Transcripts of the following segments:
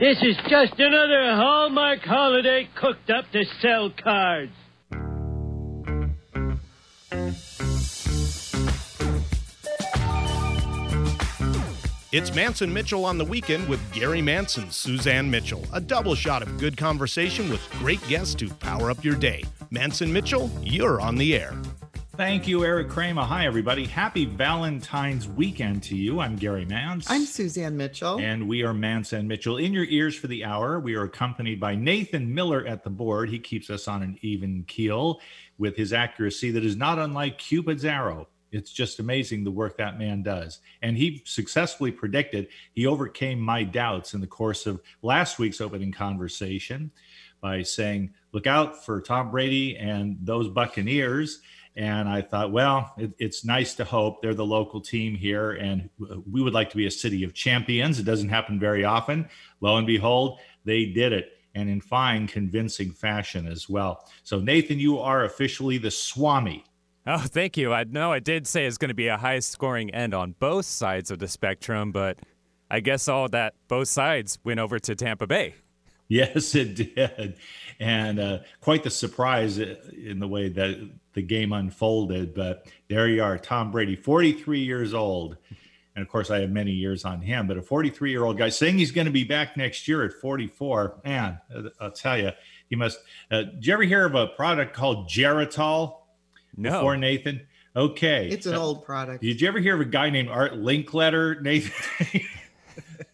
This is just another Hallmark holiday cooked up to sell cards. It's Manson Mitchell on the weekend with Gary Mance, Suzanne Mitchell. A double shot of good conversation with great guests to power up your day. Manson Mitchell, you're on the air. Thank you, Eric Kramer. Hi, everybody. Happy Valentine's weekend to you. I'm Gary Mance. I'm Suzanne Mitchell. And we are Mance and Mitchell. In your ears for the hour, we are accompanied by Nathan Miller at the board. He keeps us on an even keel with his accuracy that is not unlike Cupid's arrow. It's just amazing the work that man does. And he successfully predicted, he overcame my doubts in the course of last week's opening conversation by saying, Look out for Tom Brady and those Buccaneers. And I thought, well, it, it's nice to hope they're the local team here, and we would like to be a city of champions. It doesn't happen very often. Lo and behold, they did it, and in fine, convincing fashion as well. So, Nathan, you are officially the Swami Oh, thank you. I know I did say it's going to be a high scoring end on both sides of the spectrum, but I guess all that both sides went over to Tampa Bay. Yes, it did. And uh, quite the surprise in the way that the game unfolded. But there you are, Tom Brady, 43 years old. And of course, I have many years on him, but a 43 year old guy saying he's going to be back next year at 44. Man, I'll tell you, he must. Uh, did you ever hear of a product called Geritol? No. Before Nathan? Okay. It's an uh, old product. Did you ever hear of a guy named Art Linkletter, Nathan?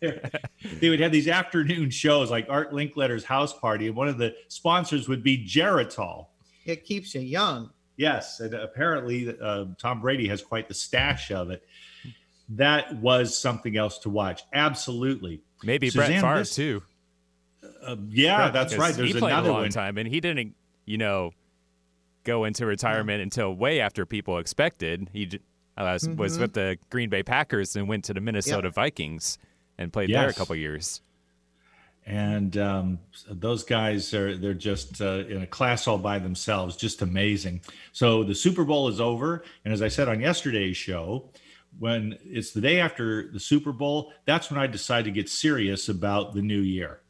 they would have these afternoon shows like Art Linkletter's house party, and one of the sponsors would be Geritol. It keeps you young. Yes, and apparently uh, Tom Brady has quite the stash of it. That was something else to watch. Absolutely. Maybe Suzanne, Brett Favre this, too. Uh, yeah, Brett, that's right. There's he played another a long one. time, and he didn't, you know, go into retirement yeah. until way after people expected. He uh, mm-hmm. was with the Green Bay Packers and went to the Minnesota Vikings and played yes. there a couple years. And um, those guys are they're just uh, in a class all by themselves, just amazing. So the Super Bowl is over, and as I said on yesterday's show, when it's the day after the Super Bowl, that's when I decide to get serious about the new year.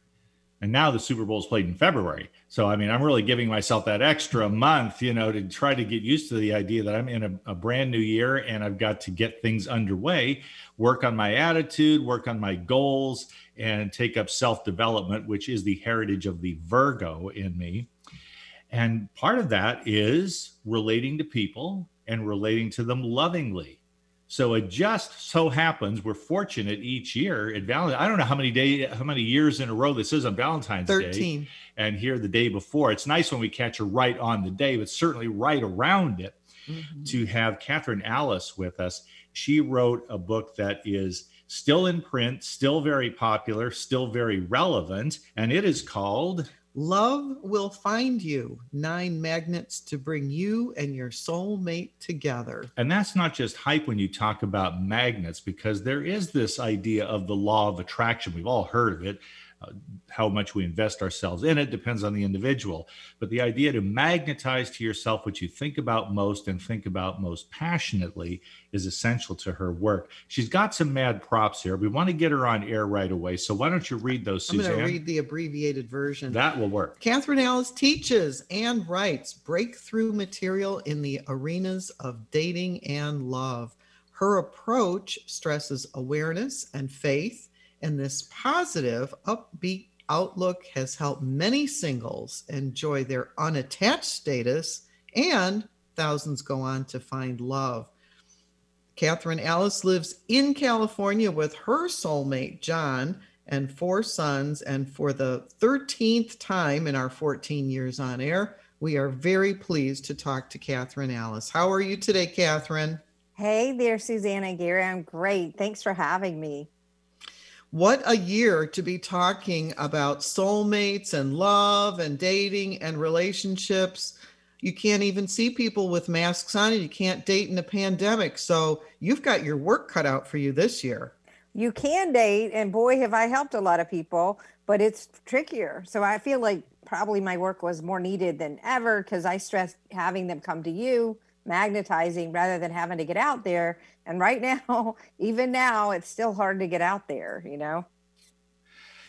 And now the Super Bowl is played in February. So, I mean, I'm really giving myself that extra month, you know, to try to get used to the idea that I'm in a, a, brand new year and I've got to get things underway, work on my attitude, work on my goals, and take up self development, which is the heritage of the Virgo in me. And part of that is relating to people and relating to them lovingly. So it just so happens we're fortunate each year at Valentine. I don't know how many day, how many years in a row this is on Valentine's 13. Day, and here the day before. It's nice when we catch her right on the day, but certainly right around it. Mm-hmm. To have Catherine Alice with us, she wrote a book that is still in print, still very popular, still very relevant, and it is called Love will find you. Nine magnets to bring you and your soulmate together. And that's not just hype when you talk about magnets, because there is this idea of the law of attraction. We've all heard of it. Uh, how much we invest ourselves in it depends on the individual. But the idea to magnetize to yourself what you think about most and think about most passionately is essential to her work. She's got some mad props here. We want to get her on air right away. So why don't you read those, Suzanne? I'm going to read the abbreviated version. That will work. Catherine Alice teaches and writes breakthrough material in the arenas of dating and love. Her approach stresses awareness and faith and this positive, upbeat outlook has helped many singles enjoy their unattached status, and thousands go on to find love. Catherine Alice lives in California with her soulmate, John, and four sons. And for the 13th time in our 14 years on air, we are very pleased to talk to Catherine Alice. How are you today, Catherine? Hey there, Susanna Gary. I'm great. Thanks for having me. What a year to be talking about soulmates and love and dating and relationships. You can't even see people with masks on and you can't date in a pandemic. So you've got your work cut out for you this year. You can date, and boy, have I helped a lot of people, but it's trickier. So I feel like probably my work was more needed than ever because I stress having them come to you magnetizing rather than having to get out there. And right now, even now, it's still hard to get out there, you know?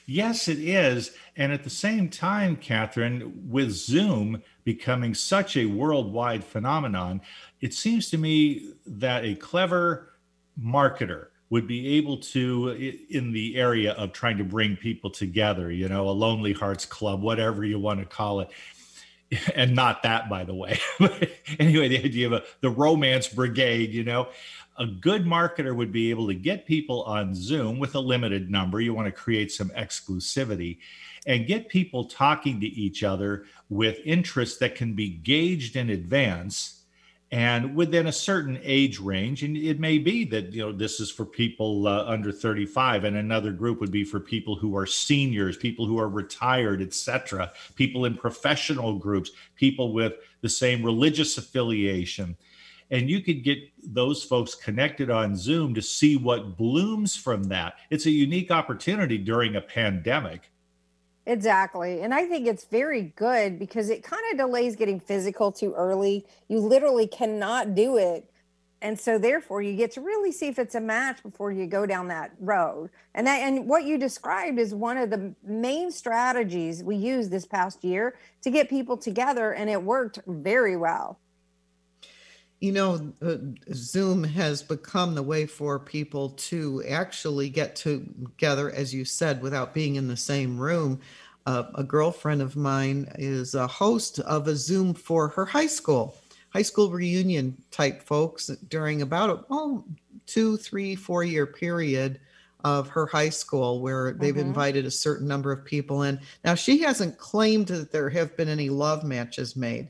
Yes, it is. And at the same time, Catherine, with Zoom becoming such a worldwide phenomenon, it seems to me that a clever marketer would be able to in the area of trying to bring people together you know a lonely hearts club whatever you want to call it and not that by the way. Anyway the idea of a, the romance brigade you know? A good marketer would be able to get people on zoom with a limited number you want to create some exclusivity and get people talking to each other with interests that can be gauged in advance and within a certain age range and it may be that you know this is for people uh, under 35 and another group would be for people who are seniors people who are retired etc people in professional groups people with the same religious affiliation. And you could get those folks connected on zoom to see what blooms from that. It's a unique opportunity during a pandemic Exactly. And I think it's very good because it kind of delays getting physical too early. You literally cannot do it. And so therefore you get to really see if it's a match before you go down that road. And that and what you described is one of the main strategies we used this past year to get people together and it worked very well. You know, uh, Zoom has become the way for people to actually get together, as you said, without being in the same room. Uh, a girlfriend of mine is a host of a Zoom for her high school, high school reunion type folks during about a oh, two, three, four year period of her high school where they've mm-hmm. invited a certain number of people in. Now, she hasn't claimed that there have been any love matches made,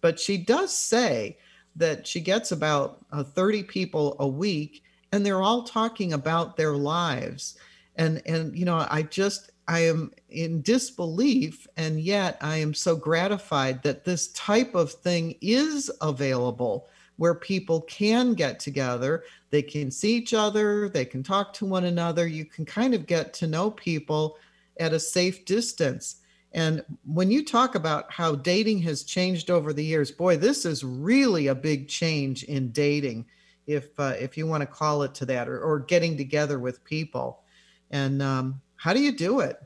but she does say that she gets about uh, 30 people a week and they're all talking about their lives. And and you know i just i am in disbelief and yet i am so gratified that this type of thing is available where people can get together. They can see each other. They can talk to one another. You can kind of get to know people at a safe distance and when you talk about how dating has changed over the years, boy, this is really a big change in dating, if uh, if you want to call it to that, or, or getting together with people. And um, how do you do it?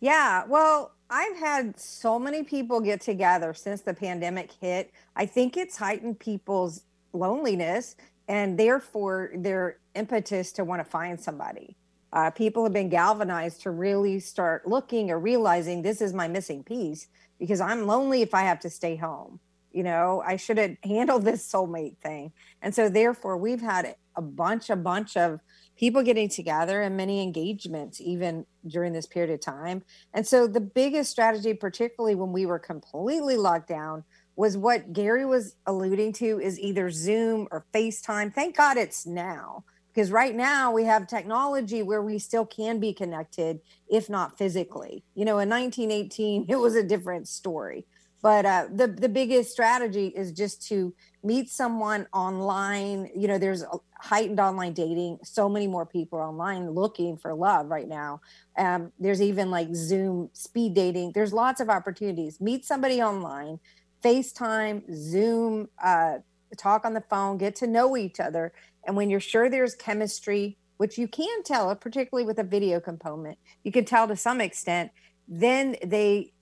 Yeah, well, I've had so many people get together since the pandemic hit. I think it's heightened people's loneliness and therefore their impetus to want to find somebody uh, people have been galvanized to really start looking or realizing this is my missing piece because I'm lonely if I have to stay home. You know, I should have handled this soulmate thing. And so, therefore, we've had a bunch, a bunch of people getting together and many engagements even during this period of time. And so, the biggest strategy, particularly when we were completely locked down, was what Gary was alluding to is either Zoom or FaceTime. Thank God it's now because right now we have technology where we still can be connected if not physically. You know in 1918 it was a different story. But uh, the the biggest strategy is just to meet someone online. You know there's heightened online dating so many more people online looking for love right now. Um, there's even like zoom speed dating. There's lots of opportunities. Meet somebody online facetime zoom uh, talk on the phone get to know each other and when you're sure there's chemistry, which you can tell, particularly with a video component, you can tell to some extent, then they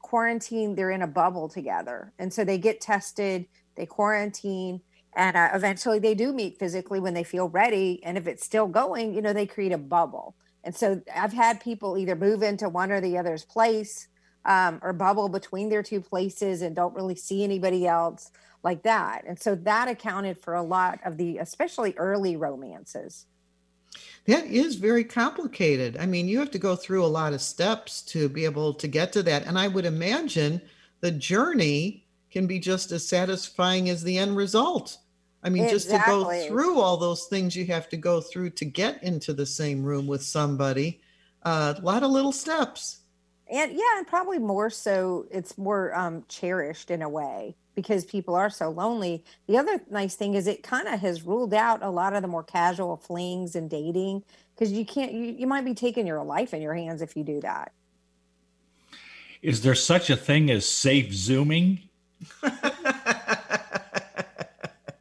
quarantine, they're in a bubble together. And so they get tested, they quarantine, and uh, eventually they do meet physically when they feel ready. And if it's still going, you know, they create a bubble. And so I've had people either move into one or the other's place um, or bubble between their two places and don't really see anybody else like that. And so that accounted for a lot of the, especially early romances. That is very complicated. I mean, you have to go through a lot of steps to be able to get to that. And I would imagine the journey can be just as satisfying as the end result. I mean, exactly. just to go through all those things you have to go through to get into the same room with somebody, uh, a lot of little steps. And yeah, and probably more so, it's more um, cherished in a way because people are so lonely. The other nice thing is it kind of has ruled out a lot of the more casual flings and dating because you can't you, you might be taking your life in your hands if you do that. Is there such a thing as safe zooming?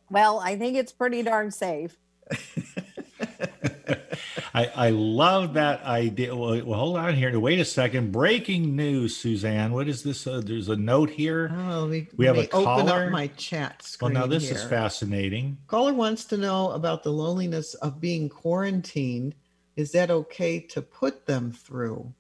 well, I think it's pretty darn safe. I, I love that idea. Well, well, hold on here. Wait a second. Breaking news, Suzanne. What is this? Uh, there's a note here. Oh, we, We have let a me open up my chat screen. Well, now this is fascinating. Caller wants to know about the loneliness of being quarantined. Is that okay to put them through?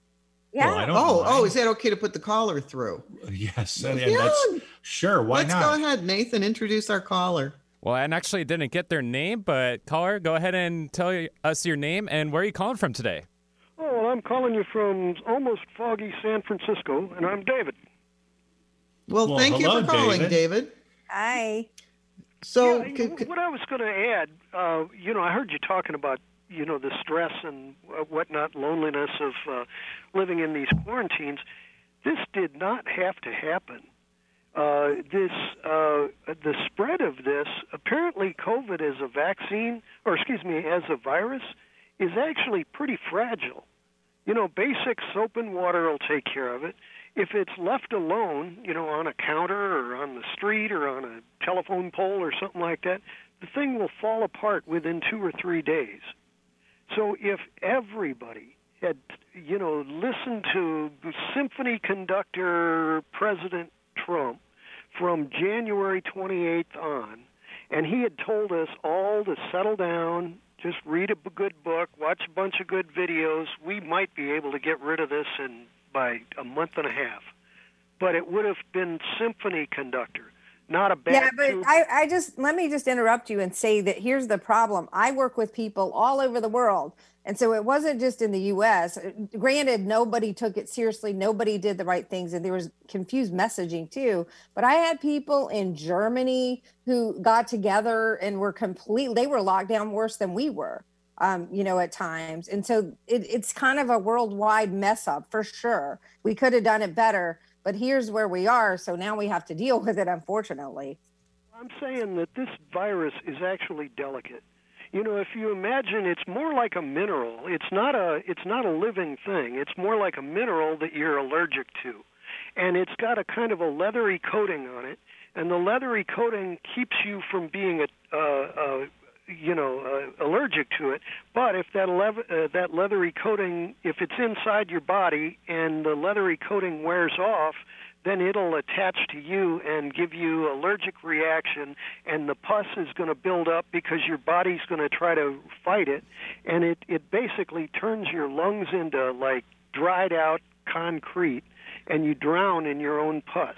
Yeah. Well, I don't Oh, oh, is that okay to put the caller through? Yes, and, and Yeah, that's sure. Why not? Let's go ahead, Nathan. Introduce our caller. Well, and actually didn't get their name, but caller, go ahead and tell us your name and where are you calling from today? Oh, well, I'm calling you from almost foggy San Francisco, and I'm David. Well, Well, thank you for calling, David. David. Hi. So, Yeah, c- c- what I was going to add, uh, you know, I heard you talking about, you know, the stress and uh, whatnot, loneliness of uh, living in these quarantines. This did not have to happen. Uh, this, uh, the spread of this, apparently, COVID as a vaccine, or excuse me, as a virus, is actually pretty fragile. You know, basic soap and water will take care of it. If it's left alone, you know, on a counter or on the street or on a telephone pole or something like that, the thing will fall apart within two or three days. So if everybody had, you know, listened to symphony conductor President Trump from January 28th on, and he had told us all to settle down, just read a good book, watch a bunch of good videos, we might be able to get rid of this in by a month and a half. But it would have been symphony conductor, not a bad Yeah, but I, I just let me just interrupt you and say that here's the problem. I work with people all over the world. And so it wasn't just in the US. Granted, nobody took it seriously, nobody did the right things, and there was confused messaging too. But I had people in Germany who got together and were completely, they were locked down worse than we were. Um, you know, at times. And so it, it's kind of a worldwide mess up for sure. We could have done it better, but here's where we are. So now we have to deal with it, unfortunately. I'm saying that this virus is actually delicate. You know, if you imagine it's more like a mineral. It's not a it's not a living thing. It's more like a mineral that you're allergic to. And it's got a kind of a leathery coating on it, and the leathery coating keeps you from being a uh, uh, you know uh, allergic to it. But if that lev- uh, that leathery coating, if it's inside your body and the leathery coating wears off, then it'll attach to you and give you allergic reaction and the pus is going to build up because your body's going to try to fight it and it it basically turns your lungs into like dried out concrete and you drown in your own pus.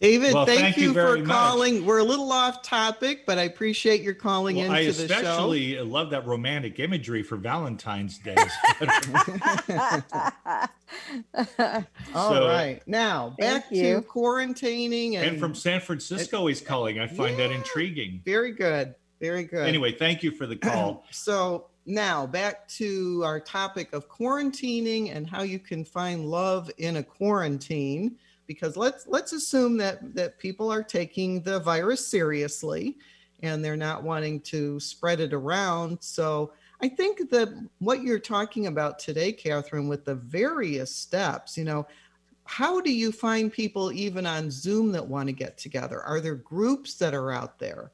David, Well, thank, thank you, you for much. calling. We're a little off topic, but I appreciate your calling Well, into I the show. I especially love that romantic imagery for Valentine's Day. All So- right, now back you. to quarantining and, and from San Francisco, he's calling. I find that intriguing. very good, very good. Anyway, thank you for the call. so now back to our topic of quarantining and how you can find love in a quarantine because let's let's assume that that people are taking the virus seriously and they're not wanting to spread it around. So i think that what you're talking about today catherine with the various steps you know how do you find people even on zoom that want to get together? Are there groups that are out there?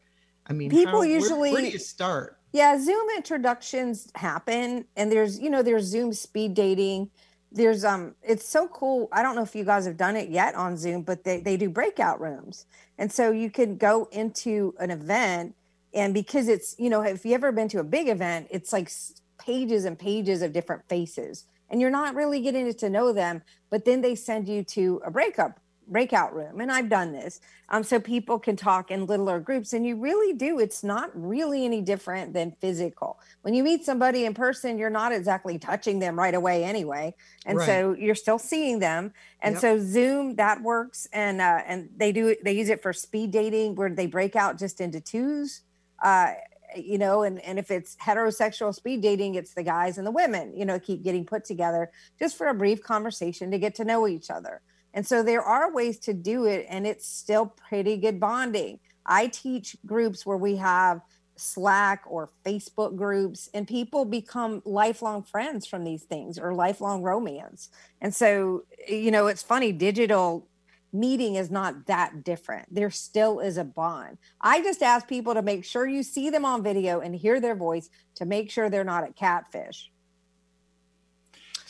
I mean People how- where- where, usually- do you start? Yeah, Zoom introductions happen and there's, you know, there's Zoom speed dating. There's um it's so cool. I don't know if you guys have done it yet on Zoom, but they they do breakout rooms. And so you can go into an event and because it's, you know, if you ever been to a big event, it's like pages and pages of different faces and you're not really getting to know them, but then they send you to a breakup breakout room and i've done this um, so people can talk in littler groups and you really do it's not really any different than physical when you meet somebody in person you're not exactly touching them right away anyway and Right. so you're still seeing them and Yep. so zoom that works and uh, and they do they use it for speed dating where they break out just into twos uh, you know and and if it's heterosexual speed dating it's the guys and the women you know keep getting put together just for a brief conversation to get to know each other and so there are ways to do it, and it's still pretty good bonding. I teach groups where we have Slack or Facebook groups, and people become lifelong friends from these things or lifelong romance. And so, you know, it's funny, digital meeting is not that different. There still is a bond. I just ask people to make sure you see them on video and hear their voice to make sure they're not a catfish.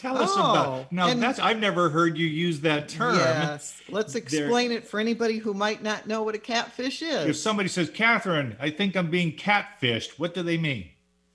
Tell us Oh, about now. and- That's I've never heard you use that term. Yes. Let's There- explain it for anybody who might not know what a catfish is. If somebody says, "Catherine, I think I'm being catfished," what do they mean?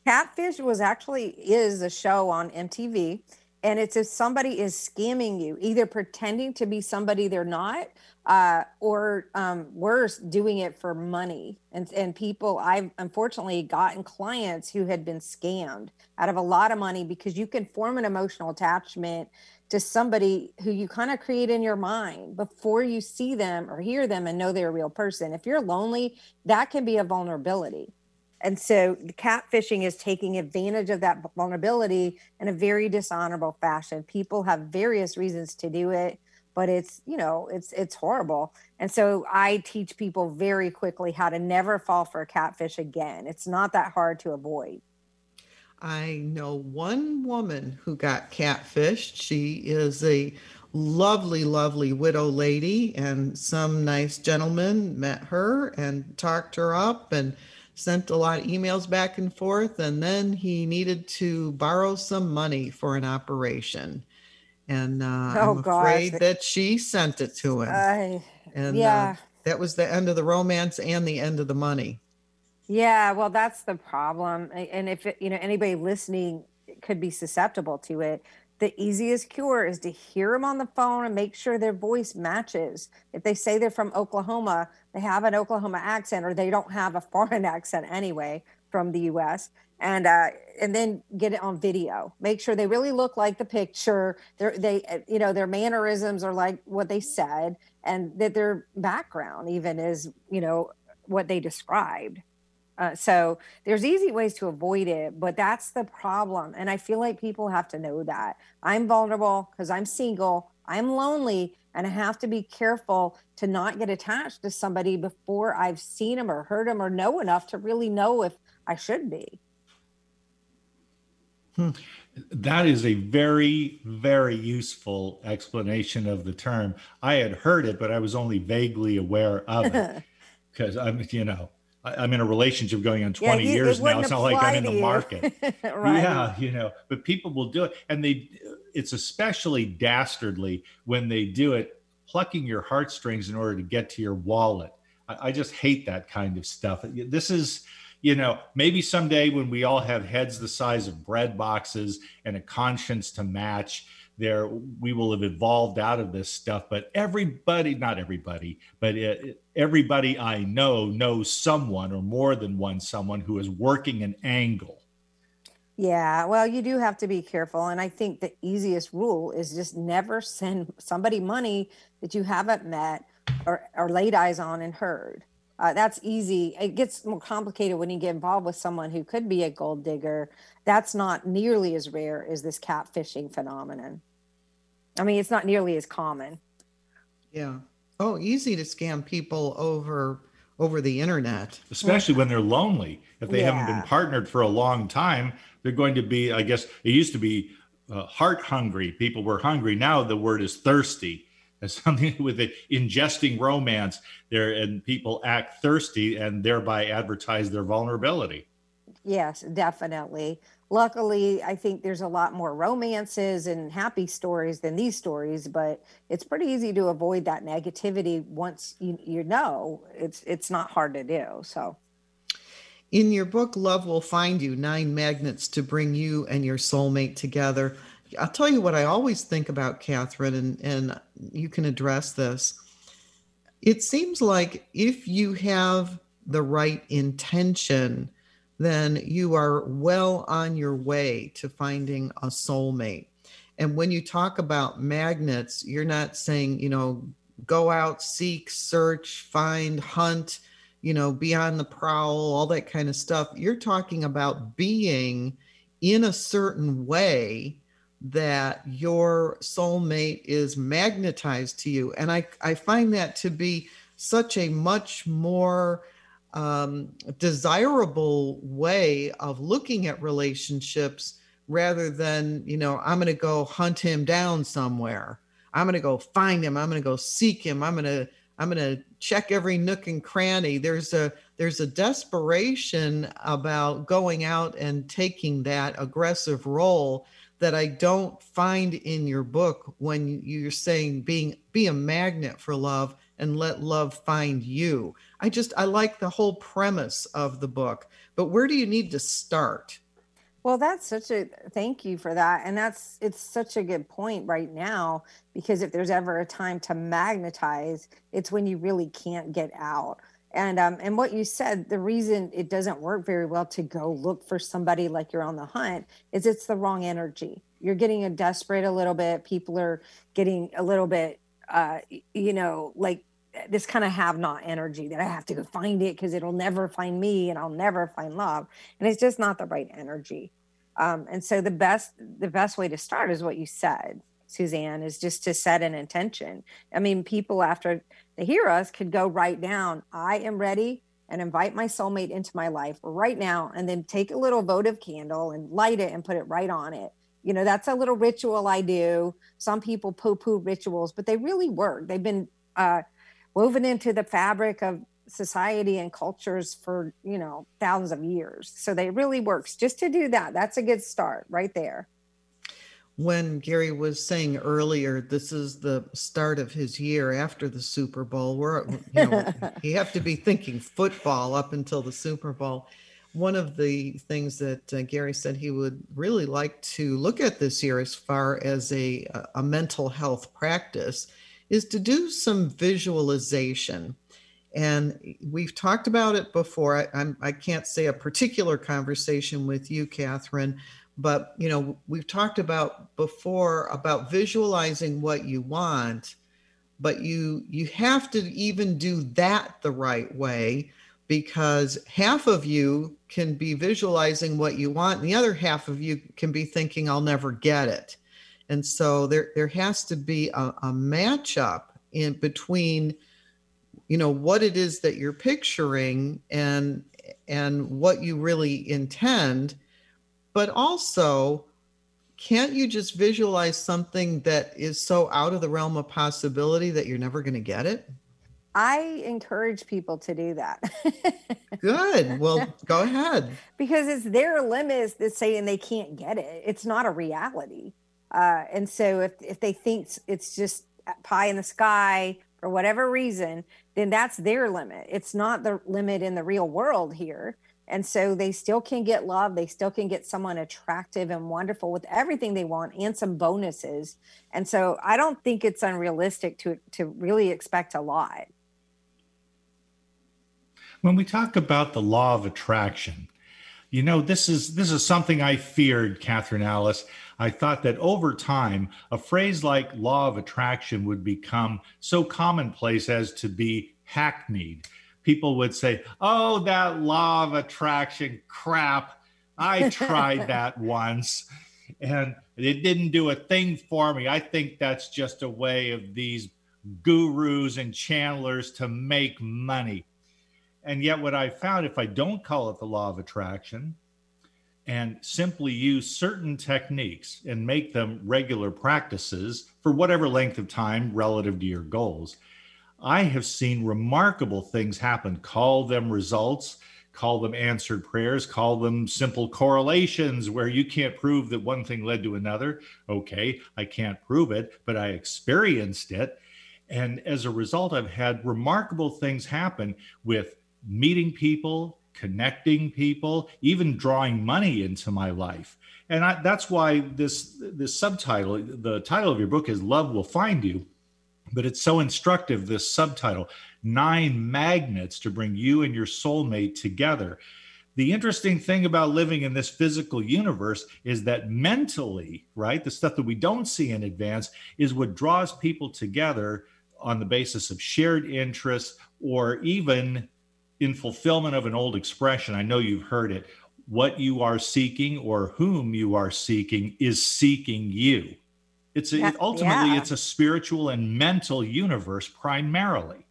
Catfish was actually is a show on MTV, and it's if somebody is scamming you, either pretending to be somebody they're not, uh, or um, worse, doing it for money. And and people, I've unfortunately gotten clients who had been scammed out of a lot of money because you can form an emotional attachment to somebody who you kind of create in your mind before you see them or hear them and know they're a real person. If you're lonely, that can be a vulnerability. And so catfishing is taking advantage of that vulnerability in a very dishonorable fashion. People have various reasons to do it, but it's, you know, it's it's horrible. And so I teach people very quickly how to never fall for a catfish again. It's not that hard to avoid. I know one woman who got catfished. She is a lovely, lovely widow lady, and some nice gentleman met her and talked her up and sent a lot of emails back and forth. And then he needed to borrow some money for an operation. And uh, Oh, I'm gosh. afraid that she sent it to him. I and yeah. uh, that was the end of the romance and the end of the money. Yeah, well, that's the problem. And if it, you know anybody listening could be susceptible to it, the easiest cure is to hear them on the phone and make sure their voice matches. If they say they're from Oklahoma, they have an Oklahoma accent, or they don't have a foreign accent anyway from the U.S. And uh, and then get it on video. Make sure they really look like the picture. They're, they uh, you know their mannerisms are like what they said, and that their background even is you know what they described. Uh, so there's easy ways to avoid it, but that's the problem. And I feel like people have to know that I'm vulnerable because I'm single, I'm lonely, and I have to be careful to not get attached to somebody before I've seen them or heard them or know enough to really know if I should be. That is a very, very useful explanation of the term. I had heard it, but I was only vaguely aware of it because I'm, you know, I'm in a relationship going on 20 you- it years now. It's not like I'm in the market. right. Yeah, you know, but people will do it. And they, it's especially dastardly when they do it, plucking your heartstrings in order to get to your wallet. I, I just hate that kind of stuff. This is, you know, maybe someday when we all have heads the size of bread boxes and a conscience to match, there we will have evolved out of this stuff. But everybody, not everybody, but it, everybody I know knows someone or more than one someone who is working an angle. Yeah, well, you do have to be careful. And I think the easiest rule is just never send somebody money that you haven't met or, or laid eyes on and heard. Uh, that's easy. It gets more complicated when you get involved with someone who could be a gold digger. That's not nearly as rare as this catfishing phenomenon. I mean, it's not nearly as common. Yeah. Oh, easy to scam people over over the internet. especially when they're lonely. If they haven't been partnered for a long time, they're going to be, I guess, it used to be uh, heart hungry. People were hungry. Now the word is thirsty. As something with it, ingesting romance there, and people act thirsty and thereby advertise their vulnerability. Yes, definitely. Luckily, I think there's a lot more romances and happy stories than these stories, but it's pretty easy to avoid that negativity once you you know it's it's not hard to do. So In your book, Love Will Find You Nine Magnets to Bring You and Your Soulmate Together. I'll tell you what I always think about, Catherine, and, and you can address this. It seems like if you have the right intention, then you are well on your way to finding a soulmate. And when you talk about magnets, you're not saying, you know, go out, seek, search, find, hunt, you know, be on the prowl, all that kind of stuff. You're talking about being in a certain way that your soulmate is magnetized to you. And I, I find that to be such a much more um, desirable way of looking at relationships rather than, you know, I'm going to go hunt him down somewhere. I'm going to go find him. I'm going to go seek him. I'm going to I'm going to check every nook and cranny. There's a there's a desperation about going out and taking that aggressive role that I don't find in your book when you're saying being be a magnet for love and let love find you. I just I like the whole premise of the book. But where do you need to start? Well, that's such a thank you for that. And that's it's such a good point right now because if there's ever a time to magnetize, it's when you really can't get out. And um and what you said, the reason it doesn't work very well to go look for somebody like you're on the hunt is it's the wrong energy. You're getting a desperate a little bit. People are getting a little bit uh you know, like this kind of have not energy that I have to go find it because it'll never find me and I'll never find love. And it's just not the right energy. Um, and so the best the best way to start is what you said, Suzanne, is just to set an intention. I mean, people after they hear us could go write down, I am ready and invite my soulmate into my life right now, and then take a little votive candle and light it and put it right on it. You know, that's a little ritual I do. Some people poo-poo rituals, but they really work. They've been uh, woven into the fabric of society and cultures for you know thousands of years. So they really works just to do that. That's a good start right there. When gary was saying earlier this is the start of his year after the super bowl we're you know you have to be thinking football up until the super bowl. One of the things that uh, gary said he would really like to look at this year as far as a, a mental health practice is to do some visualization. And we've talked about it before. I, I'm, I can't say a particular conversation with you, Catherine, but you know we've talked about before about visualizing what you want, but you you have to even do that the right way because half of you can be visualizing what you want, and the other half of you can be thinking, "I'll never get it." And so there, there has to be a, a matchup in between, you know, what it is that you're picturing and and what you really intend, but also can't you just visualize something that is so out of the realm of possibility that you're never going to get it? I encourage people to do that. Good. Well, go ahead. Because it's their limits that saying they can't get it. It's not a reality. Uh, and so if, if they think it's just pie in the sky for whatever reason, then that's their limit. It's not the limit in the real world here. And so they still can get love. They still can get someone attractive and wonderful with everything they want and some bonuses. And so I don't think it's unrealistic to to really expect a lot. When we talk about the law of attraction, you know, this is this is something I feared, Catherine Alice. I thought that over time, a phrase like law of attraction would become so commonplace as to be hackneyed. People would say, Oh, that law of attraction crap. I tried that once and it didn't do a thing for me. I think that's just a way of these gurus and channelers to make money. And yet, what I found, if I don't call it the law of attraction, and simply use certain techniques and make them regular practices for whatever length of time relative to your goals, I have seen remarkable things happen. Call them results, call them answered prayers, call them simple correlations where you can't prove that one thing led to another. Okay, I can't prove it, but I experienced it. And as a result, I've had remarkable things happen with meeting people, connecting people, even drawing money into my life. And I, that's why this this subtitle, the title of your book is "Love Will Find You," but it's so instructive. This subtitle, nine magnets to bring you and your soulmate together. The interesting thing about living in this physical universe is that mentally, right, the stuff that we don't see in advance is what draws people together on the basis of shared interests or even in fulfillment of an old expression, I know you've heard it. What you are seeking or whom you are seeking is seeking you. It's a, yeah, ultimately yeah. it's a spiritual and mental universe primarily.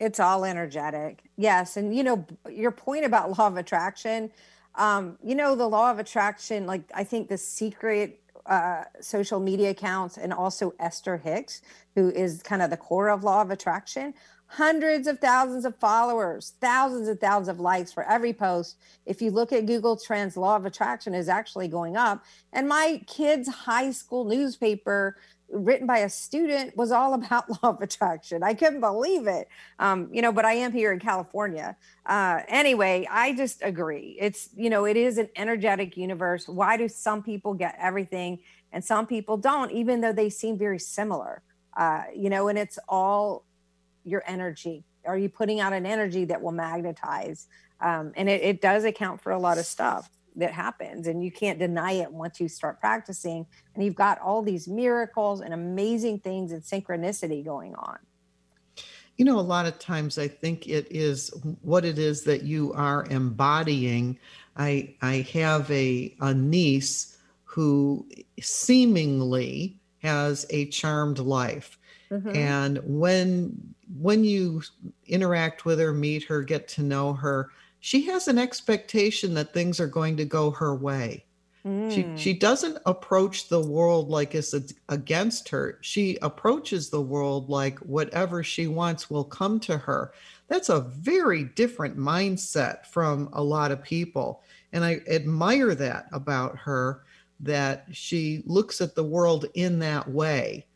It's all energetic. Yes, and you know your point about law of attraction. Um, you know the law of attraction. Like I think the secret uh, social media accounts and also Esther Hicks, who is kind of the core of Law of Attraction. Hundreds of thousands of followers, thousands and thousands of likes for every post. If you look at Google Trends, Law of Attraction is actually going up. And my kids' high school newspaper written by a student was all about law of attraction. I couldn't believe it. Um, you know, but I am here in California. Uh, anyway, I just agree. It's, you know, it is an energetic universe. Why do some people get everything and some people don't, even though they seem very similar? Uh, you know, and it's all your energy. Are you putting out an energy that will magnetize? Um, and it, it does account for a lot of stuff that happens and you can't deny it once you start practicing and you've got all these miracles and amazing things and synchronicity going on you know a lot of times i think it is what it is that you are embodying i i have a, a niece who seemingly has a charmed life mm-hmm. and when when you interact with her meet her get to know her she has an expectation that things are going to go her way. Mm. She she doesn't approach the world like it's against her. She approaches the world like whatever she wants will come to her. That's a very different mindset from a lot of people. And I admire that about her that she looks at the world in that way.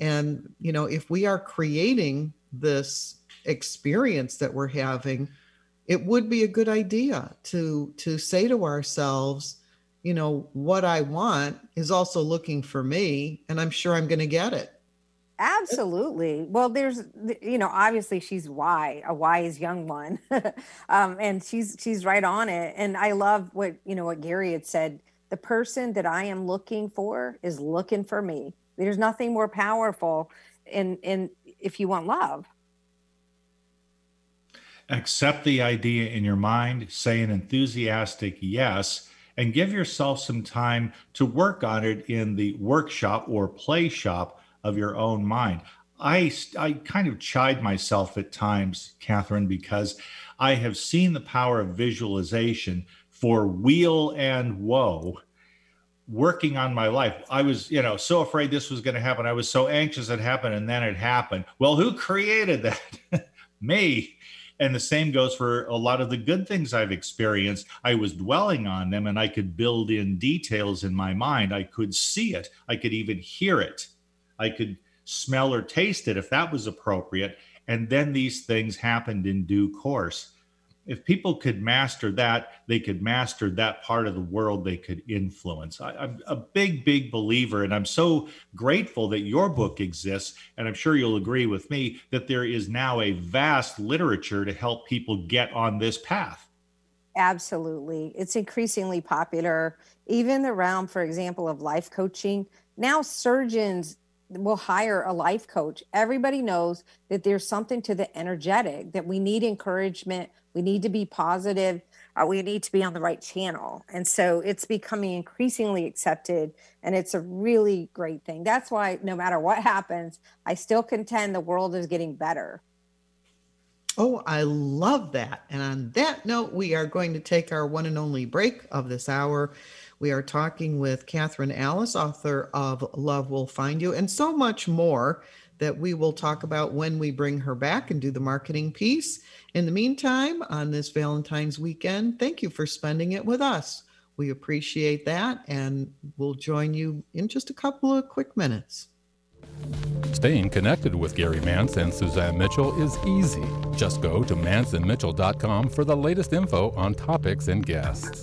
And you know, if we are creating this experience that we're having, it would be a good idea to to say to ourselves you know what i want is also looking for me and i'm sure i'm going to get it. Absolutely. Well there's you know obviously she's why a wise young one um, and she's she's right on it. And i love what you know what gary had said the person that i am looking for is looking for me there's nothing more powerful in in if you want love accept the idea in your mind, say an enthusiastic yes, and give yourself some time to work on it in the workshop or play shop of your own mind. I, I kind of chide myself at times, Catherine, because I have seen the power of visualization for weal and woe working on my life. I was, you know, so afraid this was going to happen. I was so anxious it happened and then it happened. Well, who created that? Me. And the same goes for a lot of the good things I've experienced. I was dwelling on them and I could build in details in my mind. I could see it. I could even hear it. I could smell or taste it if that was appropriate. And then these things happened in due course if people could master that, they could master that part of the world they could influence. I, am a big, big believer, and I'm so grateful that your book exists. And I'm sure you'll agree with me that there is now a vast literature to help people get on this path. Absolutely. It's increasingly popular, even the realm, for example, of life coaching. Now, surgeons will hire a life coach. Everybody knows that there's something to the energetic, that we need encouragement, we need to be positive, uh, we need to be on the right channel. And so it's becoming increasingly accepted, and it's a really great thing. That's why no matter what happens, I still contend the world is getting better. Oh, I love that. And on that note, we are going to take our one and only break of this hour. We are talking with Catherine Alice, author of Love Will Find You, and so much more that we will talk about when we bring her back and do the marketing piece. In the meantime, on this Valentine's weekend, thank you for spending it with us. We appreciate that, and we'll join you in just a couple of quick minutes. Staying connected with Gary Mance and Suzanne Mitchell is easy. Just go to manceandmitchell.com for the latest info on topics and guests.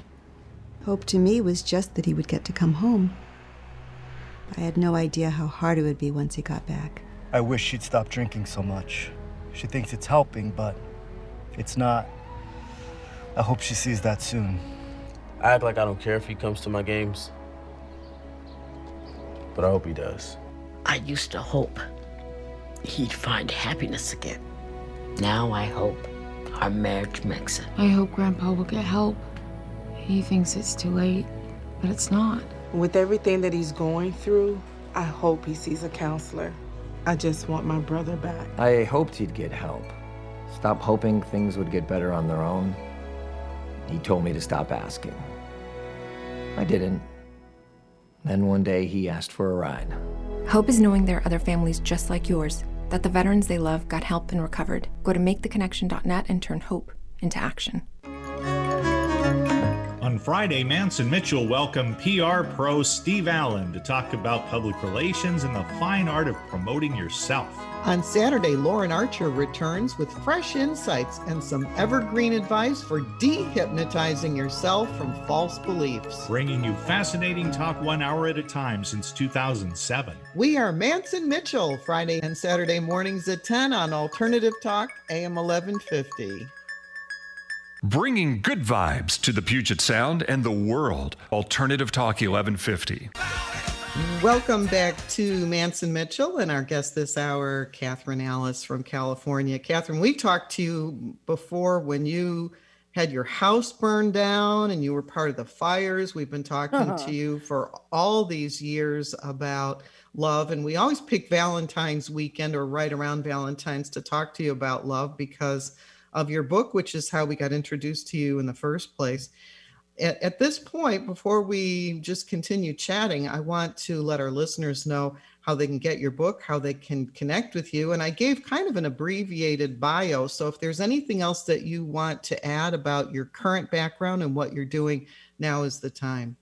Hope to me was just that he would get to come home. I had no idea how hard it would be once he got back. I wish she'd stop drinking so much. She thinks it's helping, but it's not. I hope she sees that soon. I act like I don't care if he comes to my games, but I hope he does. I used to hope he'd find happiness again. Now I hope our marriage makes it. I hope Grandpa will get help. He thinks it's too late, but it's not. With everything that he's going through, I hope he sees a counselor. I just want my brother back. I hoped he'd get help. Stop hoping things would get better on their own. He told me to stop asking. I didn't. Then one day he asked for a ride. Hope is knowing there are other families just like yours, that the veterans they love got help and recovered. Go to maketheconnection.net and turn hope into action. On Friday, Mance and Mitchell welcomed PR pro Steve Allen to talk about public relations and the fine art of promoting yourself. On Saturday, Lauren Archer returns with fresh insights and some evergreen advice for dehypnotizing yourself from false beliefs. Bringing you fascinating talk one hour at a time since 2007. We are Mance and Mitchell, Friday and Saturday mornings at 10 on Alternative Talk, AM 1150. Bringing good vibes to the Puget Sound and the world. Alternative Talk 1150. Welcome back to Mance and Mitchell and our guest this hour, Kathryn Alice from California. Kathryn, we talked to you before when you had your house burned down and you were part of the fires. We've been talking uh-huh. to you for all these years about love, and we always pick Valentine's weekend or right around Valentine's to talk to you about love because of your book, which is how we got introduced to you in the first place. At, at, this point, before we just continue chatting, I want to let our listeners know how they can get your book, how they can connect with you. And I gave kind of an abbreviated bio. So if there's anything else that you want to add about your current background and what you're doing, now is the time.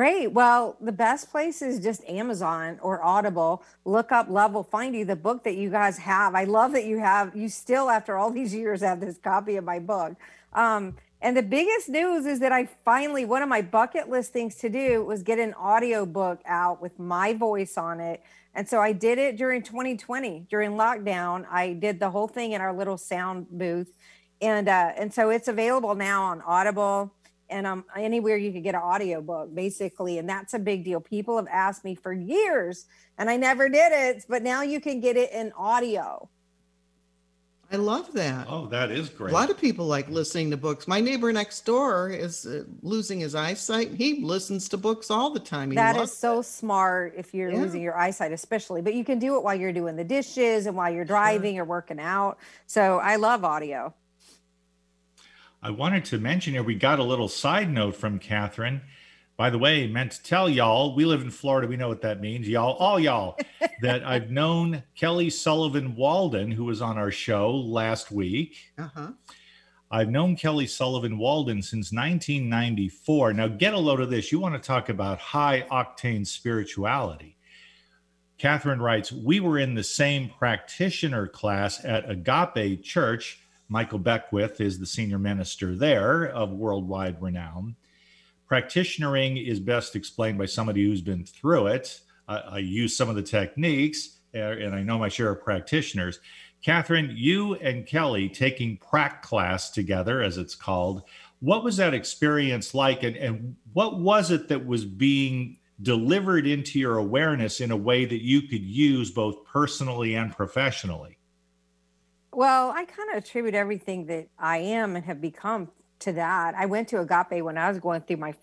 Great. Well, the best place is just Amazon or Audible. Look up Love Will Find You, the book that you guys have. I love that you have, you still, after all these years, have this copy of my book. Um, and the biggest news is that I finally, one of my bucket list things to do was get an audio book out with my voice on it. And so I did it during 2020, during lockdown. I did the whole thing in our little sound booth. And, uh, and so it's available now on Audible and um, anywhere you could get an audio book basically and that's a big deal. People have asked me for years and i never did it but now you can get it in audio. I love that. Oh that is great. A lot of people like listening to books. My neighbor next door is uh, losing his eyesight. He listens to books all the time. He that is so it. smart if you're yeah. losing your eyesight especially but you can do it while you're doing the dishes and while you're driving sure. or working out. So i love audio I wanted to mention here, we got a little side note from Kathryn. By the way, meant to tell y'all, we live in Florida. We know what that means. Y'all, all y'all, that I've known Kelly Sullivan Walden, who was on our show last week. Uh-huh. I've known Kelly Sullivan Walden since 1994. Now, get a load of this. You want to talk about high octane spirituality. Kathryn writes, We were in the same practitioner class at Agape Church Michael Beckwith is the senior minister there of worldwide renown. Practitionering is best explained by somebody who's been through it. I, I use some of the techniques, uh, and I know my share of practitioners. Kathryn, you and Kelly taking prac class together, as it's called. What was that experience like, and, and what was it that was being delivered into your awareness in a way that you could use both personally and professionally? Well, I kind of attribute everything that I am and have become to that. I went to Agape when I was going through my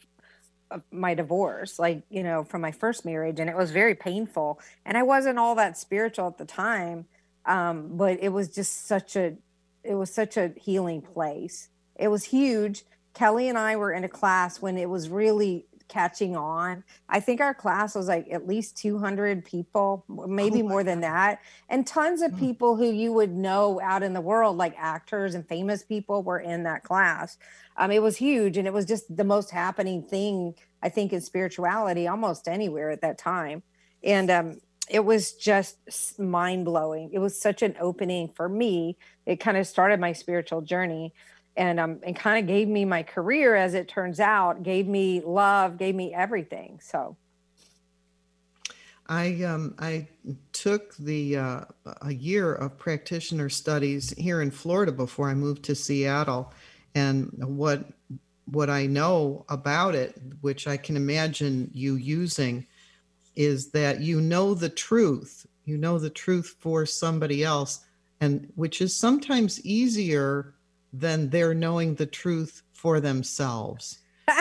uh, my divorce, like you know, from my first marriage, and it was very painful. And I wasn't all that spiritual at the time, um, but it was just such a it was such a healing place. It was huge Kelly and I were in a class when it was really catching on. I think our class was like at least 200 people, maybe oh more than that. And tons of people who you would know out in the world, like actors and famous people, were in that class. Um, it was huge and it was just the most happening thing, I think, in spirituality almost anywhere at that time. And um, it was just mind blowing. It was such an opening for me. It kind of started my spiritual journey and um and kind of gave me my career as it turns out gave me love gave me everything so. I um i took the uh, a year of practitioner studies here in florida before i moved to seattle and what what i know about it which i can imagine you using is that you know the truth. You know the truth for somebody else and which is sometimes easier than they're knowing the truth for themselves.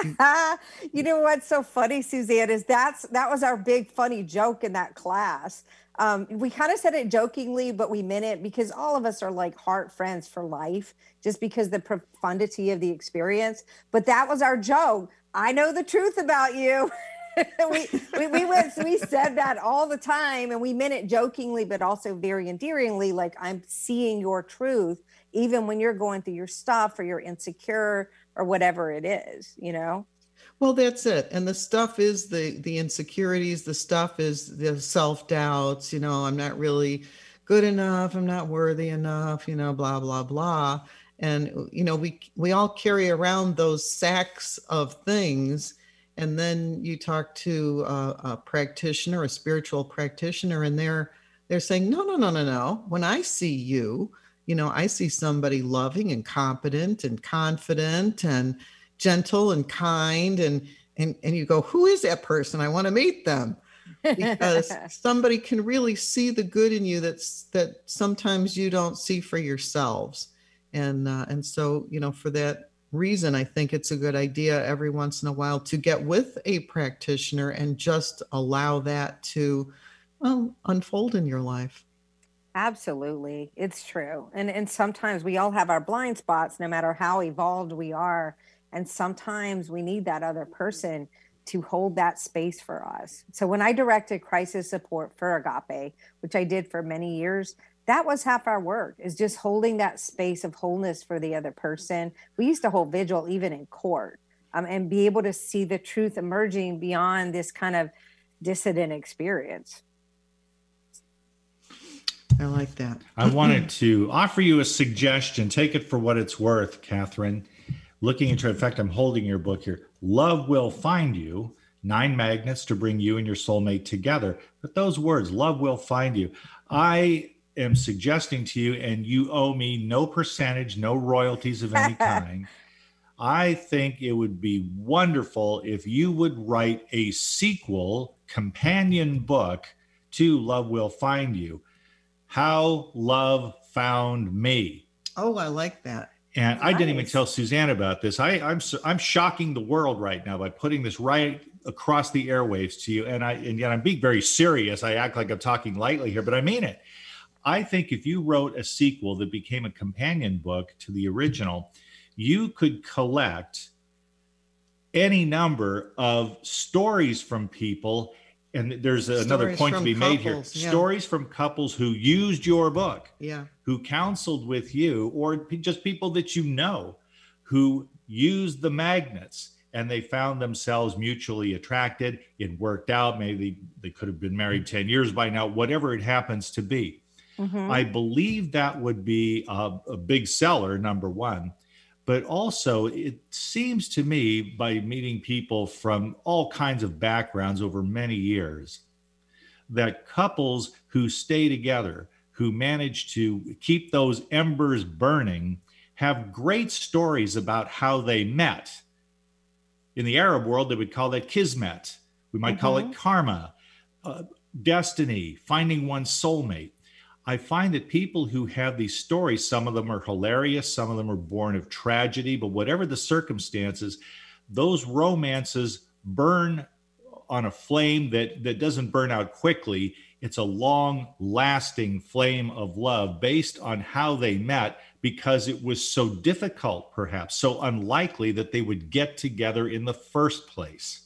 you know what's so funny, Suzanne, is that's that was our big funny joke in that class. Um, we kind of said it jokingly, but we meant it because all of us are like heart friends for life, just because the profundity of the experience. But that was our joke. I know the truth about you. we, we, we went we said that all the time and we meant it jokingly but also very endearingly like i'm seeing your truth even when you're going through your stuff or you're insecure or whatever it is you know? Well that's it. And the stuff is the the insecurities the stuff is the self-doubts you know i'm not really good enough i'm not worthy enough you know blah blah blah. And you know we we all carry around those sacks of things. And then you talk to a, a, practitioner a spiritual practitioner and they're they're saying no no no no no. When i see you you know i see somebody loving and competent and confident and gentle and kind and and and you go who is that person? I want to meet them. Because somebody can really see the good in you that's that sometimes you don't see for yourselves. And uh, and so you know for that reason, I think it's a good idea every once in a while to get with a practitioner and just allow that to well, unfold in your life. Absolutely. It's true. And and sometimes we all have our blind spots no matter how evolved we are and sometimes we need that other person to hold that space for us. So when I directed crisis support for Agape, which I did for many years, that was half our work is just holding that space of wholeness for the other person we used to hold vigil even in court um, and be able to see the truth emerging beyond this kind of dissident experience i like that. I wanted to offer you a suggestion. Take it for what it's worth kathryn. Looking into in fact i'm holding your book here. Love will find you nine magnets to bring you and your soulmate together. But those words love will find you i am suggesting to you, and you owe me no percentage, no royalties of any kind. I think it would be wonderful if you would write a sequel, companion book to Love Will Find You How Love Found Me. Oh, I like that. And nice. I didn't even tell Suzanne about this. I, I'm I'm shocking the world right now by putting this right across the airwaves to you. And I and yet I'm being very serious. I act like I'm talking lightly here, but I mean it. I think if you wrote a sequel that became a companion book to the original, you could collect any number of stories from people. And there's stories another point to be couples, made here yeah. stories from couples who used your book, yeah. who counseled with you, or just people that you know who used the magnets and they found themselves mutually attracted. It worked out. Maybe they could have been married 10 years by now, whatever it happens to be. Mm-hmm. I believe that would be a, a big seller, number one. But also, it seems to me by meeting people from all kinds of backgrounds over many years that couples who stay together, who manage to keep those embers burning, have great stories about how they met. In the Arab world, they would call that kismet. We might mm-hmm. call it mm-hmm. karma, uh, destiny, finding one's soulmate. I find that people who have these stories, some of them are hilarious, some of them are born of tragedy, but whatever the circumstances, those romances burn on a flame that, that doesn't burn out quickly. It's a long lasting flame of love based on how they met because it was so difficult, perhaps, so unlikely that they would get together in the first place.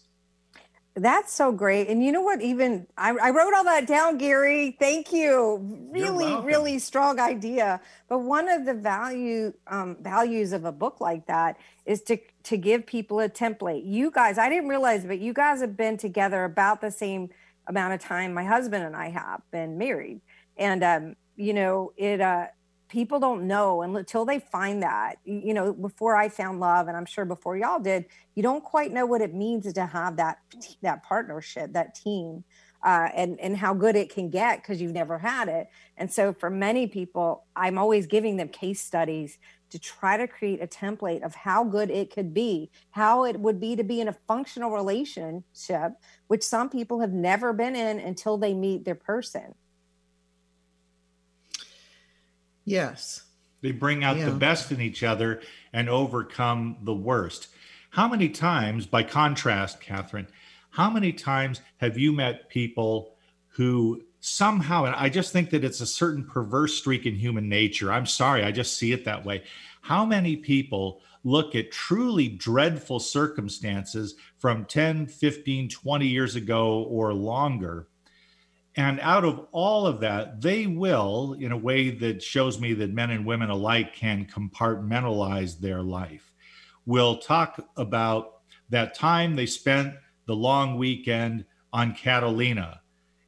That's so great. And you know what? Even I, I, wrote all that down, Gary. Thank you. Really, really strong idea. But one of the value um, values of a book like that is to to give people a template. You guys, I didn't realize, but you guys have been together about the same amount of time my husband and I have been married, and um, you know it. Uh, people don't know until they find that. You know before i found love and i'm sure before y'all did you don't quite know what it means to have that that partnership that team uh, and and how good it can get because you've never had it. And so for many people i'm always giving them case studies to try to create a template of how good it could be how it would be to be in a functional relationship which some people have never been in until they meet their person Yes. They bring out Yeah. the best in each other and overcome the worst. How many times, by contrast, Kathryn, how many times have you met people who somehow, and I just think that it's a certain perverse streak in human nature. I'm sorry, I just see it that way. How many people look at truly dreadful circumstances from 10, 15, 20 years ago or longer? And out of all of that, they will, in a way that shows me that men and women alike can compartmentalize their life, will talk about that time they spent the long weekend on Catalina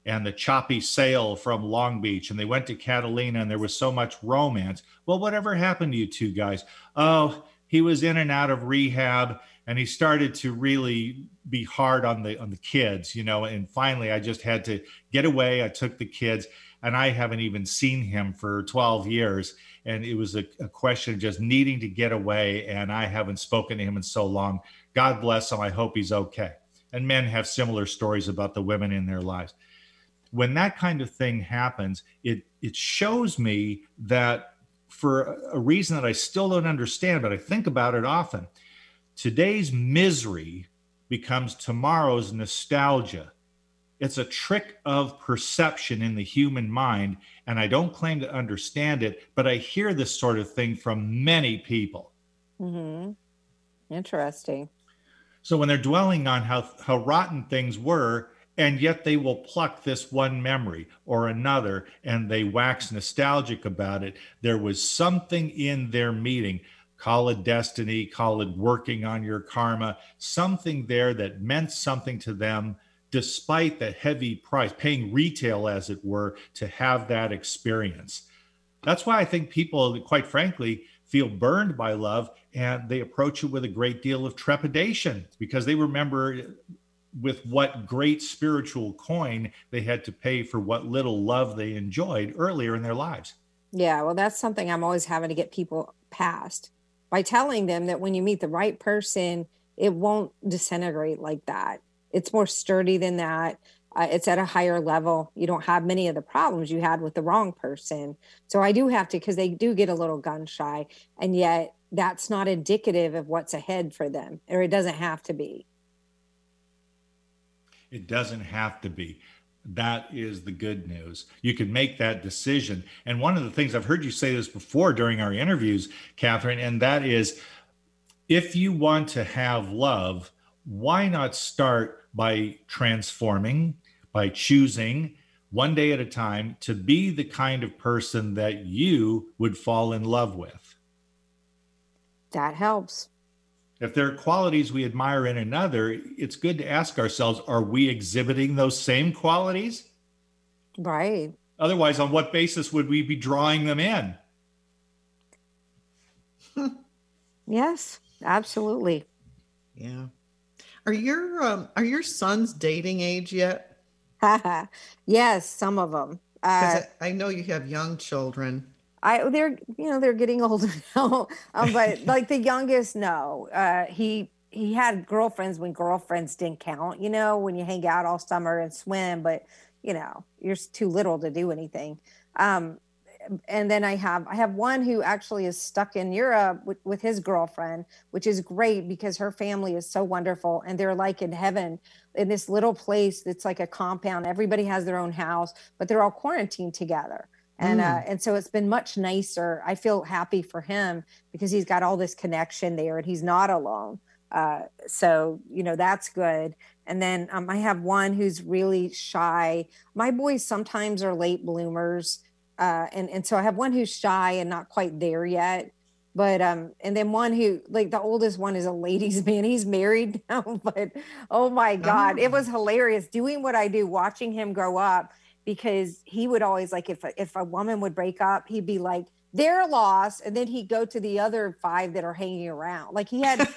and the choppy sail from Long Beach. And they went to Catalina and there was so much romance. Well, whatever happened to you two guys? Oh, he was in and out of rehab and he started to really be hard on the on the kids you know and finally i just had to get away. I took the kids and i haven't even seen him for 12 years. And it was a, a question of just needing to get away and i haven't spoken to him in so long. God bless him. I hope he's okay. And men have similar stories about the women in their lives. When that kind of thing happens it it shows me that for a reason that i still don't understand but i think about it often today's misery becomes tomorrow's nostalgia. It's a trick of perception in the human mind. And I don't claim to understand it, but I hear this sort of thing from many people. Mm-hmm. Interesting. So when they're dwelling on how, how rotten things were, and yet they will pluck this one memory or another and they wax nostalgic about it, there was something in their meeting call it destiny, call it working on your karma, something there that meant something to them despite the heavy price, paying retail as it were, to have that experience. That's why I think people, quite frankly, feel burned by love and they approach it with a great deal of trepidation because they remember with what great spiritual coin they had to pay for what little love they enjoyed earlier in their lives. Yeah, well, that's something I'm always having to get people past by telling them that when you meet the right person, it won't disintegrate like that. It's more sturdy than that. Uh, it's at a higher level. You don't have many of the problems you had with the wrong person. So I do have to, because they do get a little gun shy, and yet that's not indicative of what's ahead for them, or it doesn't have to be. It doesn't have to be. That is the good news. You can make that decision. And one of the things I've heard you say this before during our interviews, Kathryn, and that is if you want to have love, why not start by transforming, by choosing one day at a time to be the kind of person that you would fall in love with? That helps. If there are qualities we admire in another, it's good to ask ourselves are we exhibiting those same qualities? Right. Otherwise, on what basis would we be drawing them in? yes, absolutely. Yeah. Are your um, are your sons dating age yet? yes, some of them. Uh, I, I know you have young children. I they're you know they're getting older now, um, but like the youngest, no. Uh, he he had girlfriends when girlfriends didn't count. You know, when you hang out all summer and swim, but you know you're too little to do anything. Um, and then I have I have one who actually is stuck in Europe with, with his girlfriend, which is great because her family is so wonderful and they're like in heaven in this little place that's like a compound. Everybody has their own house, but they're all quarantined together and uh, Mm. and so it's been much nicer. I feel happy for him because he's got all this connection there, and he's not alone. Uh, so you know that's good. And then um, I have one who's really shy. My boys sometimes are late bloomers, uh, and and so I have one who's shy and not quite there yet. But um, and then one who like the oldest one is a ladies' man. He's married now, but oh my god, it was hilarious doing what I do, watching him grow up because he would always like if a, if a woman would break up, he'd be like they're lost, and then he'd go to the other five that are hanging around. Like he had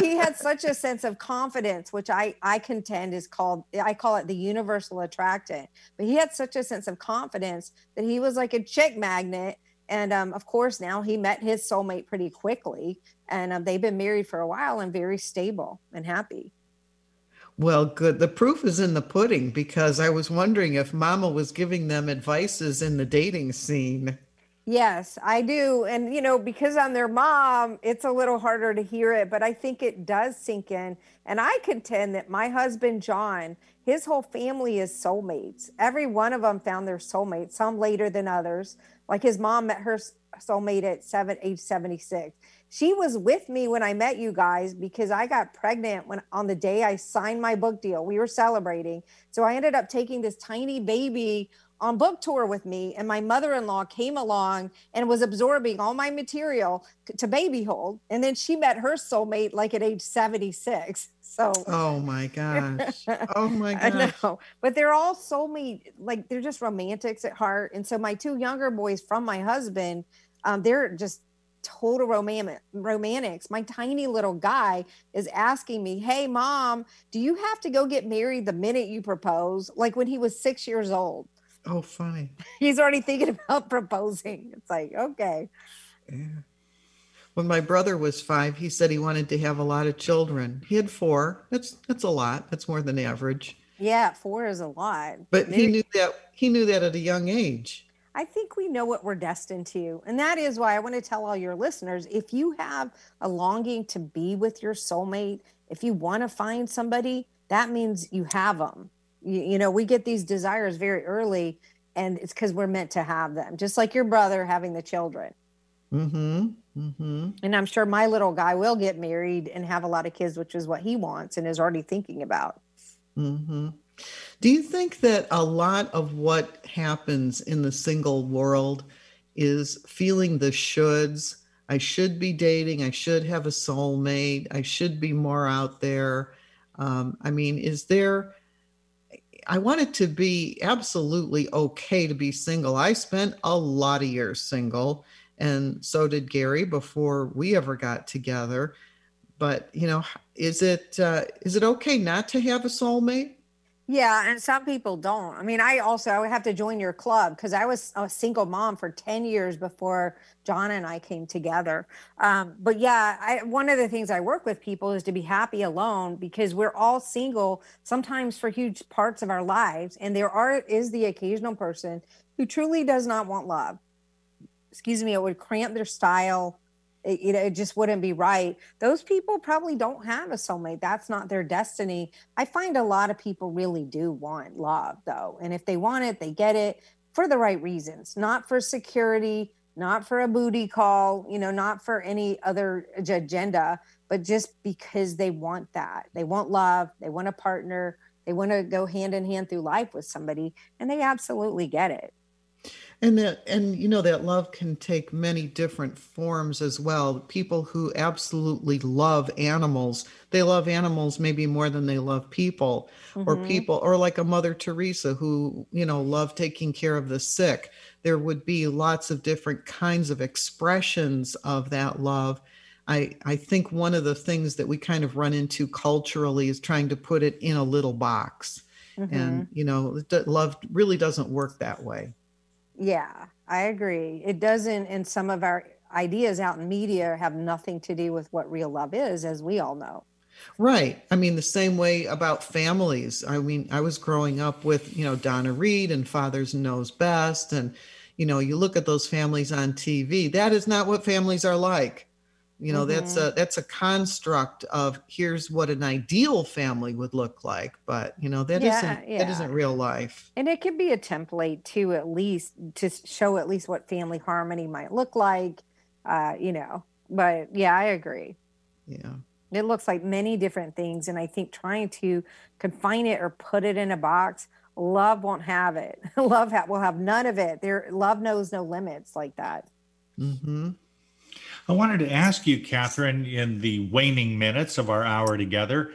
he had such a sense of confidence, which I I contend is called I call it the universal attractant. But he had such a sense of confidence that he was like a chick magnet. And um, of course, now he met his soulmate pretty quickly, and um, they've been married for a while and very stable and happy. Well, good. The proof is in the pudding because I was wondering if Mama was giving them advices in the dating scene. Yes, I do. And, you know, because I'm their mom, it's a little harder to hear it, but I think it does sink in. And I contend that my husband, John, his whole family is soulmates. Every one of them found their soulmate, some later than others. Like his mom met her soulmate at seven, age 76. She was with me when I met you guys because I got pregnant when on the day I signed my book deal. We were celebrating. So I ended up taking this tiny baby on book tour with me and my mother-in-law came along and was absorbing all my material to baby hold and then she met her soulmate like at age 76 so Oh my gosh. Oh my I gosh. know, but they're all soulmate, like they're just romantics at heart. And so my two younger boys from my husband, um, they're just total romantic romantics. My tiny little guy is asking me, "Hey, mom, do you have to go get married the minute you propose?" Like when he was six years old, Oh, funny. he's already thinking about proposing. It's like, okay, Yeah. When my brother was five, he said he wanted to have a lot of children. He had four. That's that's a lot. That's more than average. yeah, four is a lot. But he Maybe- knew that he knew that at a young age. I think we know what we're destined to. And that is why I want to tell all your listeners if you have a longing to be with your soulmate, if you want to find somebody, that means you have them. You, you know, we get these desires very early, and it's because we're meant to have them, just like your brother having the children. Mm-hmm. Mm-hmm. And I'm sure my little guy will get married and have a lot of kids, which is what he wants and is already thinking about. Mm-hmm. Do you think that a lot of what happens in the single world is feeling the shoulds? I should be dating. I should have a soulmate. I should be more out there. Um, I mean, is there? I want it to be absolutely okay to be single. I spent a lot of years single, and so did Gary before we ever got together. But you know, is it uh, is it okay not to have a soulmate? Yeah, and some people don't. I mean, I also I would have to join your club because I was a single mom for 10 years before John and I came together. Um, but yeah, I, one of the things I work with people is to be happy alone because we're all single sometimes for huge parts of our lives. And there are is the occasional person who truly does not want love. Excuse me, it would cramp their style. It, you know, it just wouldn't be right. Those people probably don't have a soulmate. That's not their destiny. I find a lot of people really do want love, though. And if they want it, they get it for the right reasons, not for security, not for a booty call, you know, not for any other agenda, but just because they want that. They want love, they want a partner, they want to go hand in hand through life with somebody, and they absolutely get it. And that, and you know, that love can take many different forms as well. People who absolutely love animals, they love animals maybe more than they love people, or Mhm. people, or like a Mother Teresa who, you know, love taking care of the sick. There would be lots of different kinds of expressions of that love. I, I think one of the things that we kind of run into culturally is trying to put it in a little box. And, you know, love really doesn't work that way. Yeah, I agree. It doesn't, and some of our ideas out in media have nothing to do with what real love is, as we all know. Right. I mean, the same way about families. I mean, I was growing up with, you know, Donna Reed and Fathers Knows Best. And, you know, you look at those families on TV, that is not what families are like. You know, that's Mhm. a that's a construct of here's what an ideal family would look like, but you know, that Yeah, not that yeah. isn't real life. And it could be a template too, at least to show at least what family harmony might look like. Uh, you know, but yeah, I agree. Yeah. It looks like many different things, and I think trying to confine it or put it in a box, love won't have it. love ha- will have none of it. There, love knows no limits like that. Mm-hmm. I wanted to ask you, Kathryn, in the waning minutes of our hour together,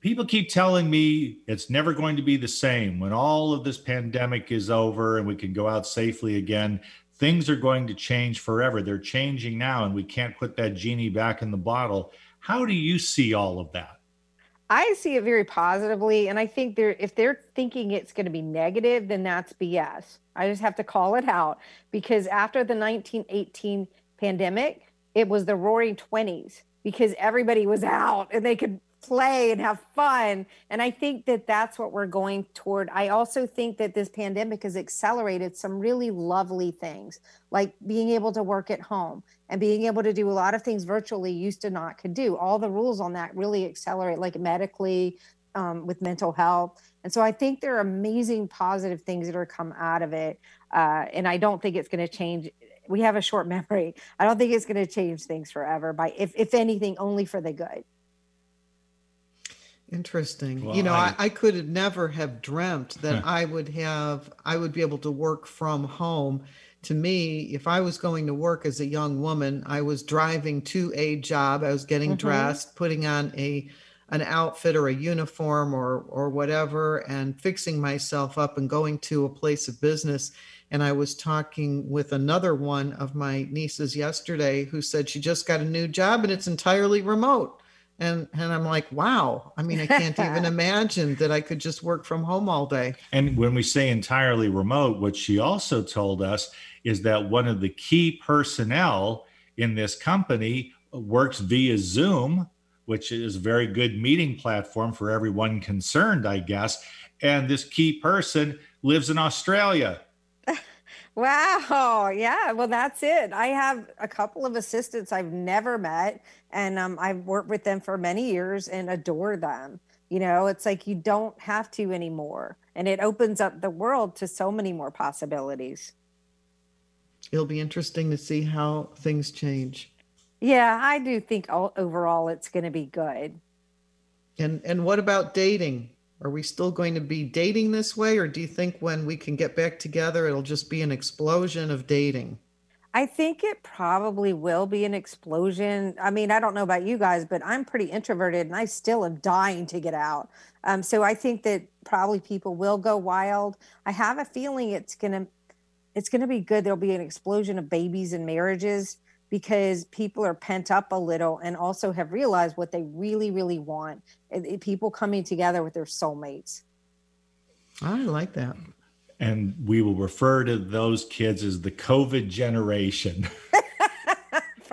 people keep telling me it's never going to be the same. When all of this pandemic is over and we can go out safely again, things are going to change forever. They're changing now, and we can't put that genie back in the bottle. How do you see all of that? I see it very positively, and I think they're if they're thinking it's going to be negative, then that's BS. I just have to call it out because after the 1918 pandemic, it was the Roaring Twenties because everybody was out and they could play and have fun, and I think that that's what we're going toward. I also think that this pandemic has accelerated some really lovely things, like being able to work at home and being able to do a lot of things virtually used to not could do. All the rules on that really accelerate, like medically, um, with mental health. And so I think there are amazing positive things that are come out of it. Uh, and I don't think it's going to change. We have a short memory. I don't think it's going to change things forever. By if if anything, only for the good. Interesting. Well, you know, I- I, I could have never have dreamt that I would have, I would be able to work from home. To me, if I was going to work as a young woman, I was driving to a job, I was getting Mhm. dressed, putting on a an outfit or a uniform or or whatever and fixing myself up and going to a place of business and I was talking with another one of my nieces yesterday who said she just got a new job and it's entirely remote. And and I'm like, wow. I mean, I can't even imagine that I could just work from home all day. And when we say entirely remote, what she also told us is that one of the key personnel in this company works via Zoom, which is a very good meeting platform for everyone concerned, I guess. And this key person lives in Australia. Wow. Yeah. Well, that's it. I have a couple of assistants I've never met, and um, I've worked with them for many years and adore them. You know, it's like you don't have to anymore. And it opens up the world to so many more possibilities. It'll be interesting to see how things change. Yeah, I do think o- overall it's going to be good. And and what about dating? Are we still going to be dating this way, or do you think when we can get back together, it'll just be an explosion of dating? I think it probably will be an explosion. I mean, I don't know about you guys, but I'm pretty introverted and I still am dying to get out. Um, so I think that probably people will go wild. I have a feeling it's gonna it's gonna be good. There'll be an explosion of babies and marriages because people are pent up a little and also have realized what they really, really want. It- it- people coming together with their soulmates. I like that. And we will refer to those kids as the COVID generation.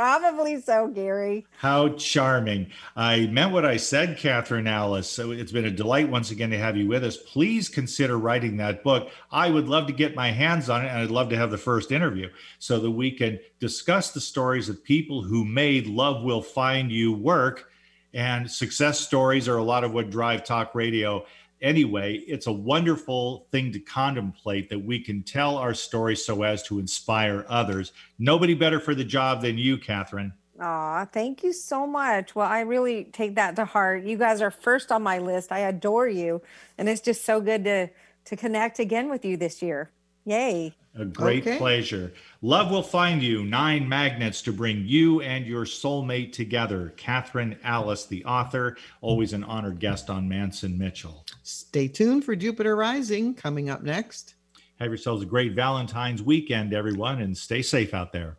Probably so, Gary. How charming. I meant what I said, Kathryn Alice. So it's been a delight once again to have you with us. Please consider writing that book. I would love to get my hands on it, and I'd love to have the first interview so that we can discuss the stories of people who made Love Will Find You work. And success stories are a lot of what drive talk radio anyway, it's a wonderful thing to contemplate that we can tell our story so as to inspire others. Nobody better for the job than you, Kathryn. Aw, thank you so much. Well, I really take that to heart. You guys are first on my list. I adore you. And it's just so good to to connect again with you this year. Yay. A great Okay. pleasure. Love will find you. Nine magnets to bring you and your soulmate together. Kathryn Alice, the author, always an honored guest on Mance and Mitchell. Stay tuned for Jupiter Rising coming up next. Have yourselves a great Valentine's weekend, everyone, and stay safe out there.